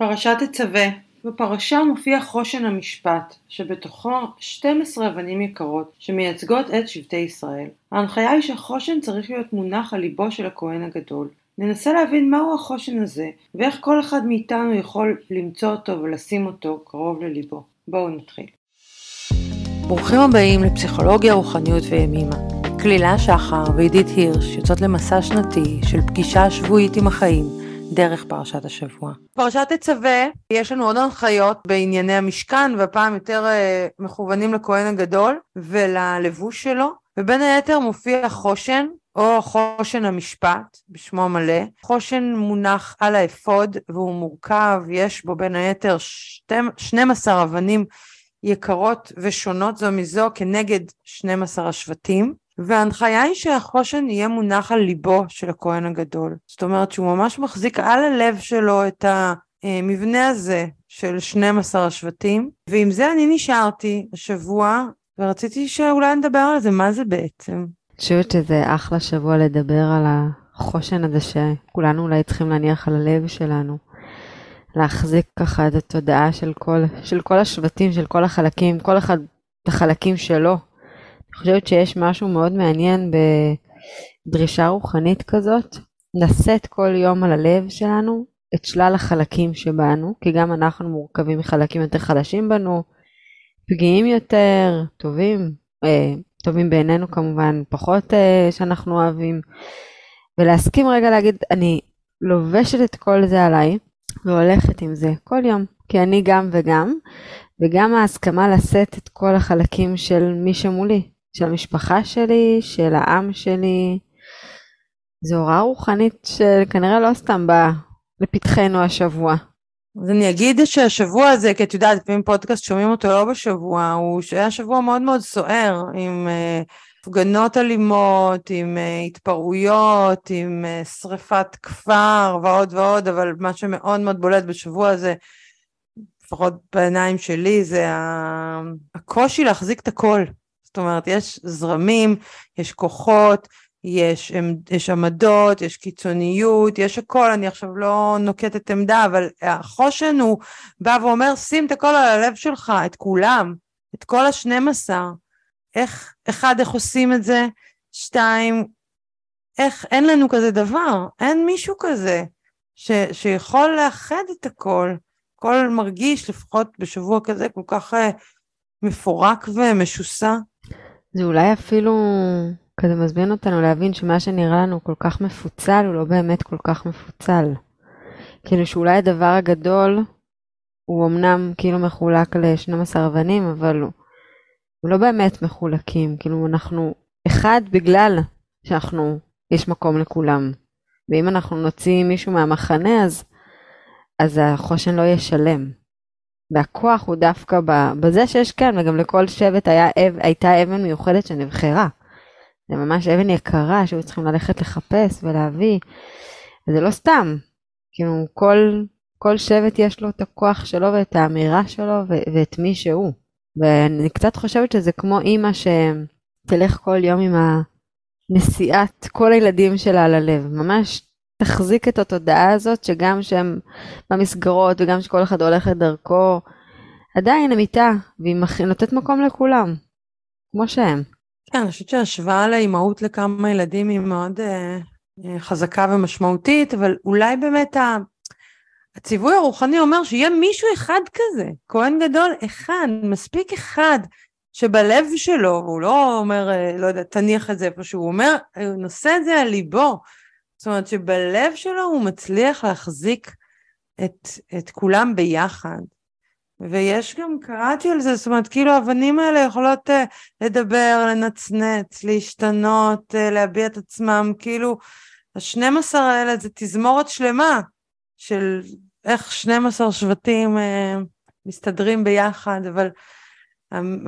פרשת תצווה בפרשה מופיע חושן המשפט, שבתוכו 12 אבנים יקרות, שמייצגות את שבטי ישראל. ההנחיה היא שהחושן צריך להיות מונח על ליבו של הכהן הגדול. ננסה להבין מהו החושן הזה, ואיך כל אחד מאיתנו יכול למצוא אותו ולשים אותו קרוב לליבו. בואו נתחיל. ברוכים הבאים לפסיכולוגיה, רוחניות וימימה. כלילה שחר ועידית הירש יוצאות למסע שנתי של פגישה שבועית עם החיים דרך פרשת השבוע. פרשת תצווה, יש לנו עוד הנחיות בענייני המשכן, והפעם יותר uh, מכוונים לכהן הגדול וללבוש שלו, ובין היתר מופיע חושן, או חושן המשפט, בשמו המלא. חושן מונח על האפוד והוא מורכב, יש בו בין היתר 12 אבנים יקרות ושונות זו מזו כנגד 12 השבטים. וההנחיה היא שהחושן יהיה מונח על ליבו של הכהן הגדול. זאת אומרת שהוא ממש מחזיק על הלב שלו את המבנה הזה של 12 השבטים, ועם זה אני נשארתי השבוע, ורציתי שאולי נדבר על זה, מה זה בעצם? אני חושבת שזה אחלה שבוע לדבר על החושן הזה שכולנו אולי צריכים להניח על הלב שלנו. להחזיק ככה את התודעה של כל, של כל השבטים, של כל החלקים, כל אחד את החלקים שלו, אני חושבת שיש משהו מאוד מעניין בדרישה רוחנית כזאת, לשאת כל יום על הלב שלנו את שלל החלקים שבנו, כי גם אנחנו מורכבים מחלקים יותר חלשים בנו, פגיעים יותר, טובים, אה, טובים בעינינו כמובן, פחות אה, שאנחנו אוהבים, ולהסכים רגע להגיד, אני לובשת את כל זה עליי, והולכת עם זה כל יום, כי אני גם וגם, וגם ההסכמה לשאת את כל החלקים של מי שמולי, של המשפחה שלי, של העם שלי. זו הוראה רוחנית שכנראה לא סתם באה לפתחנו השבוע. אז אני אגיד שהשבוע הזה, כי את יודעת, לפעמים פודקאסט שומעים אותו לא בשבוע, הוא היה שבוע מאוד מאוד סוער, עם uh, הפגנות אלימות, עם uh, התפרעויות, עם uh, שריפת כפר ועוד ועוד, אבל מה שמאוד מאוד בולט בשבוע הזה, לפחות בעיניים שלי, זה הקושי להחזיק את הכל. זאת אומרת, יש זרמים, יש כוחות, יש, יש עמדות, יש קיצוניות, יש הכל, אני עכשיו לא נוקטת עמדה, אבל החושן הוא בא ואומר, שים את הכל על הלב שלך, את כולם, את כל השנים עשר. איך, אחד, איך עושים את זה? שתיים, איך, אין לנו כזה דבר, אין מישהו כזה ש, שיכול לאחד את הכל. הכל מרגיש, לפחות בשבוע כזה, כל כך uh, מפורק ומשוסע. זה אולי אפילו כזה מזמין אותנו להבין שמה שנראה לנו כל כך מפוצל הוא לא באמת כל כך מפוצל. כאילו שאולי הדבר הגדול הוא אמנם כאילו מחולק ל-12 אבנים, אבל הוא, לא באמת מחולקים. כאילו אנחנו אחד בגלל שאנחנו, יש מקום לכולם. ואם אנחנו נוציא מישהו מהמחנה אז, אז החושן לא ישלם. והכוח הוא דווקא בזה שיש כן, וגם לכל שבט היה, הייתה אבן מיוחדת שנבחרה. זה ממש אבן יקרה שהיו צריכים ללכת לחפש ולהביא. וזה לא סתם, כאילו כל, כל שבט יש לו את הכוח שלו ואת האמירה שלו ו- ואת מי שהוא. ואני קצת חושבת שזה כמו אימא שתלך כל יום עם הנשיאת כל הילדים שלה על הלב. ממש תחזיק את התודעה הזאת שגם שהם במסגרות וגם שכל אחד הולך את דרכו, עדיין הם איתה, והיא נותנת מקום לכולם, כמו שהם. כן, אני חושבת שההשוואה לאימהות לכמה ילדים היא מאוד אה, אה, חזקה ומשמעותית, אבל אולי באמת ה... הציווי הרוחני אומר שיהיה מישהו אחד כזה, כהן גדול אחד, מספיק אחד, שבלב שלו, והוא לא אומר, אה, לא יודע, תניח את זה איפשהו, הוא אומר, הוא נושא את זה על ליבו. זאת אומרת שבלב שלו הוא מצליח להחזיק את, את כולם ביחד. ויש גם, קראתי על זה, זאת אומרת, כאילו האבנים האלה יכולות uh, לדבר, לנצנץ, להשתנות, uh, להביע את עצמם, כאילו, השנים עשר האלה זה תזמורת שלמה של איך 12 שבטים uh, מסתדרים ביחד, אבל,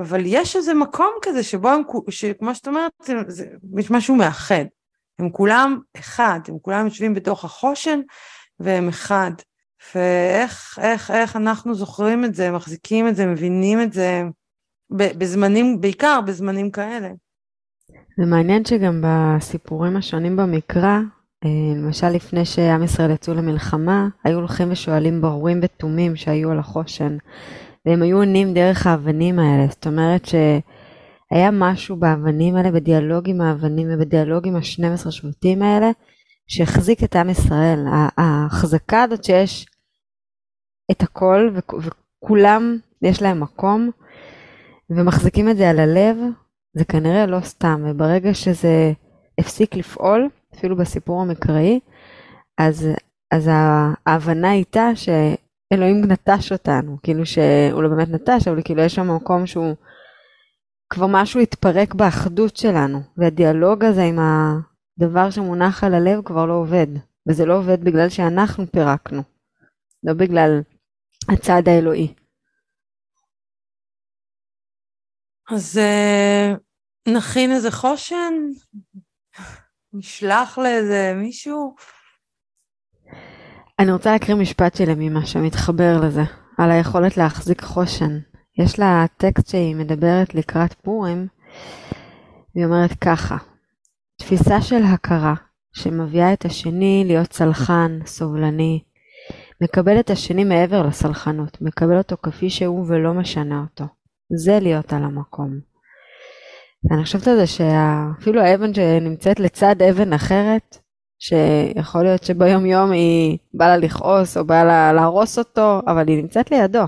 אבל יש איזה מקום כזה שבו הם, שכמו שאת אומרת, זה, יש משהו מאחד. הם כולם אחד, הם כולם יושבים בתוך החושן והם אחד. ואיך איך, איך אנחנו זוכרים את זה, מחזיקים את זה, מבינים את זה בזמנים, בעיקר בזמנים כאלה. זה מעניין שגם בסיפורים השונים במקרא, אה, למשל לפני שעם ישראל יצאו למלחמה, היו הולכים ושואלים ברורים ותומים שהיו על החושן, והם היו עונים דרך האבנים האלה, זאת אומרת שהיה משהו באבנים האלה, בדיאלוג עם האבנים ובדיאלוג עם ה-12 שבטים האלה, שהחזיק את עם ישראל. ההחזקה הזאת שיש את הכל וכולם יש להם מקום ומחזיקים את זה על הלב, זה כנראה לא סתם, וברגע שזה הפסיק לפעול, אפילו בסיפור המקראי, אז, אז ההבנה הייתה שאלוהים נטש אותנו, כאילו שהוא לא באמת נטש, אבל כאילו יש שם מקום שהוא, כבר משהו התפרק באחדות שלנו, והדיאלוג הזה עם הדבר שמונח על הלב כבר לא עובד, וזה לא עובד בגלל שאנחנו פירקנו, לא בגלל הצד האלוהי. אז uh, נכין איזה חושן, נשלח לאיזה מישהו. אני רוצה להקריא משפט של אמימה שמתחבר לזה, על היכולת להחזיק חושן. יש לה טקסט שהיא מדברת לקראת פורים, והיא אומרת ככה: תפיסה של הכרה שמביאה את השני להיות צלחן, סובלני, מקבל את השני מעבר לסלחנות, מקבל אותו כפי שהוא ולא משנה אותו. זה להיות על המקום. ואני חושבת על זה שאפילו האבן שנמצאת לצד אבן אחרת, שיכול להיות שביום יום היא באה לה לכעוס או באה לה להרוס אותו, אבל היא נמצאת לידו,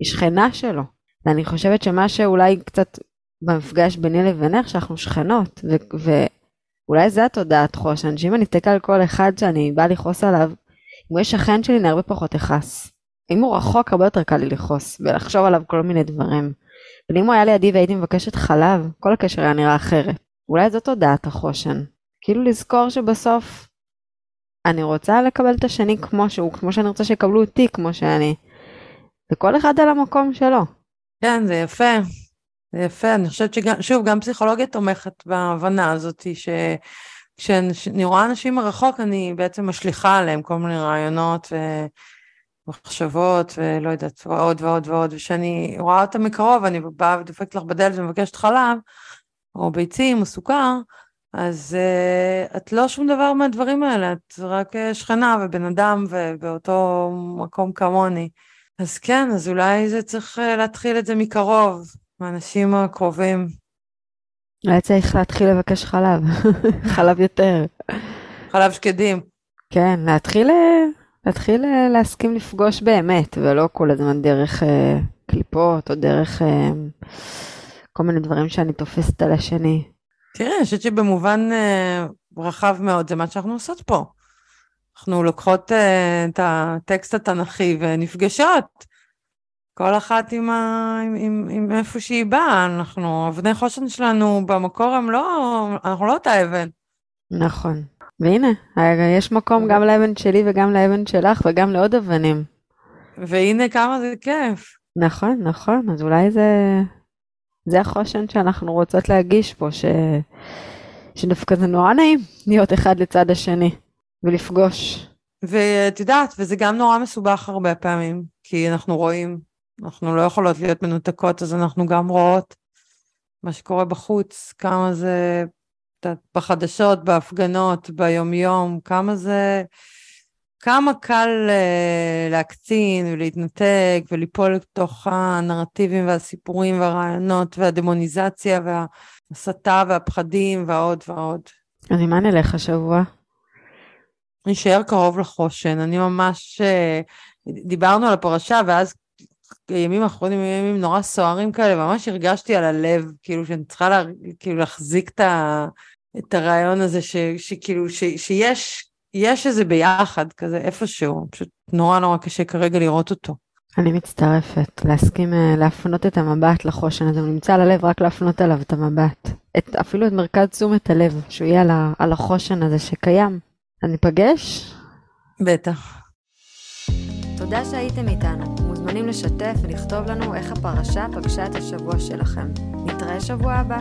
היא שכנה שלו. ואני חושבת שמה שאולי קצת במפגש ביני לבינך, שאנחנו שכנות, ו- ואולי זה התודעת חושן, שאם אני אסתכל על כל אחד שאני באה לכעוס עליו, אם הוא יהיה שכן שלי אני הרבה פחות אכעס. אם הוא רחוק הרבה יותר קל לי לכעוס ולחשוב עליו כל מיני דברים. אבל אם הוא היה לידי והייתי מבקשת חלב, כל הקשר היה נראה אחרת. אולי זאת הודעת החושן. כאילו לזכור שבסוף אני רוצה לקבל את השני כמו שהוא, כמו שאני רוצה שיקבלו אותי כמו שאני. וכל אחד על המקום שלו. כן, זה יפה. זה יפה, אני חושבת שגם, שוב, גם פסיכולוגיה תומכת בהבנה הזאת, שכשאני רואה אנשים מרחוק, אני בעצם משליכה עליהם כל מיני רעיונות ומחשבות, ולא יודעת, ועוד ועוד ועוד, וכשאני רואה אותם מקרוב, אני באה ודופקת לך בדלת ומבקשת חלב, או ביצים, או סוכר, אז uh, את לא שום דבר מהדברים האלה, את רק uh, שכנה ובן אדם ובאותו מקום כמוני. אז כן, אז אולי זה צריך uh, להתחיל את זה מקרוב, מהאנשים הקרובים. אולי צריך להתחיל לבקש חלב, חלב יותר. חלב שקדים. כן, להתחיל, להתחיל להסכים לפגוש באמת, ולא כל הזמן דרך קליפות או דרך כל מיני דברים שאני תופסת על השני. תראה, אני חושבת שבמובן רחב מאוד זה מה שאנחנו עושות פה. אנחנו לוקחות uh, את הטקסט התנ"כי ונפגשות. כל אחת עם, ה... עם, עם, עם איפה שהיא באה, אנחנו, אבני חושן שלנו במקור הם לא, אנחנו לא אותה אבן. נכון. והנה, יש מקום גם לאבן שלי וגם לאבן שלך וגם לעוד אבנים. והנה כמה זה כיף. נכון, נכון, אז אולי זה, זה החושן שאנחנו רוצות להגיש פה, ש... שדווקא זה נורא נעים להיות אחד לצד השני ולפגוש. ואת יודעת, וזה גם נורא מסובך הרבה פעמים, כי אנחנו רואים, אנחנו לא יכולות להיות מנותקות, אז אנחנו גם רואות מה שקורה בחוץ, כמה זה, בחדשות, בהפגנות, ביומיום, כמה זה... כמה קל uh, להקצין ולהתנתק וליפול לתוך הנרטיבים והסיפורים והרעיונות והדמוניזציה וההסתה והפחדים ועוד ועוד. אז עם מה נלך השבוע? נשאר קרוב לחושן. אני ממש... Uh, דיברנו על הפרשה ואז ימים אחרונים היו ימים נורא סוערים כאלה, ממש הרגשתי על הלב, כאילו שאני צריכה לה, כאילו להחזיק את, ה, את הרעיון הזה, ש, שכאילו, ש, שיש יש איזה ביחד כזה איפשהו, פשוט נורא נורא קשה כרגע לראות אותו. אני מצטרפת, להסכים אה, להפנות את המבט לחושן הזה, הוא נמצא על הלב, רק להפנות עליו את המבט. את, אפילו את מרכז תשומת הלב, שהוא יהיה על, ה, על החושן הזה שקיים. אז ניפגש? בטח. תודה שהייתם איתנו. מוזמנים לשתף ולכתוב לנו איך הפרשה פגשה את השבוע שלכם. נתראה שבוע הבא.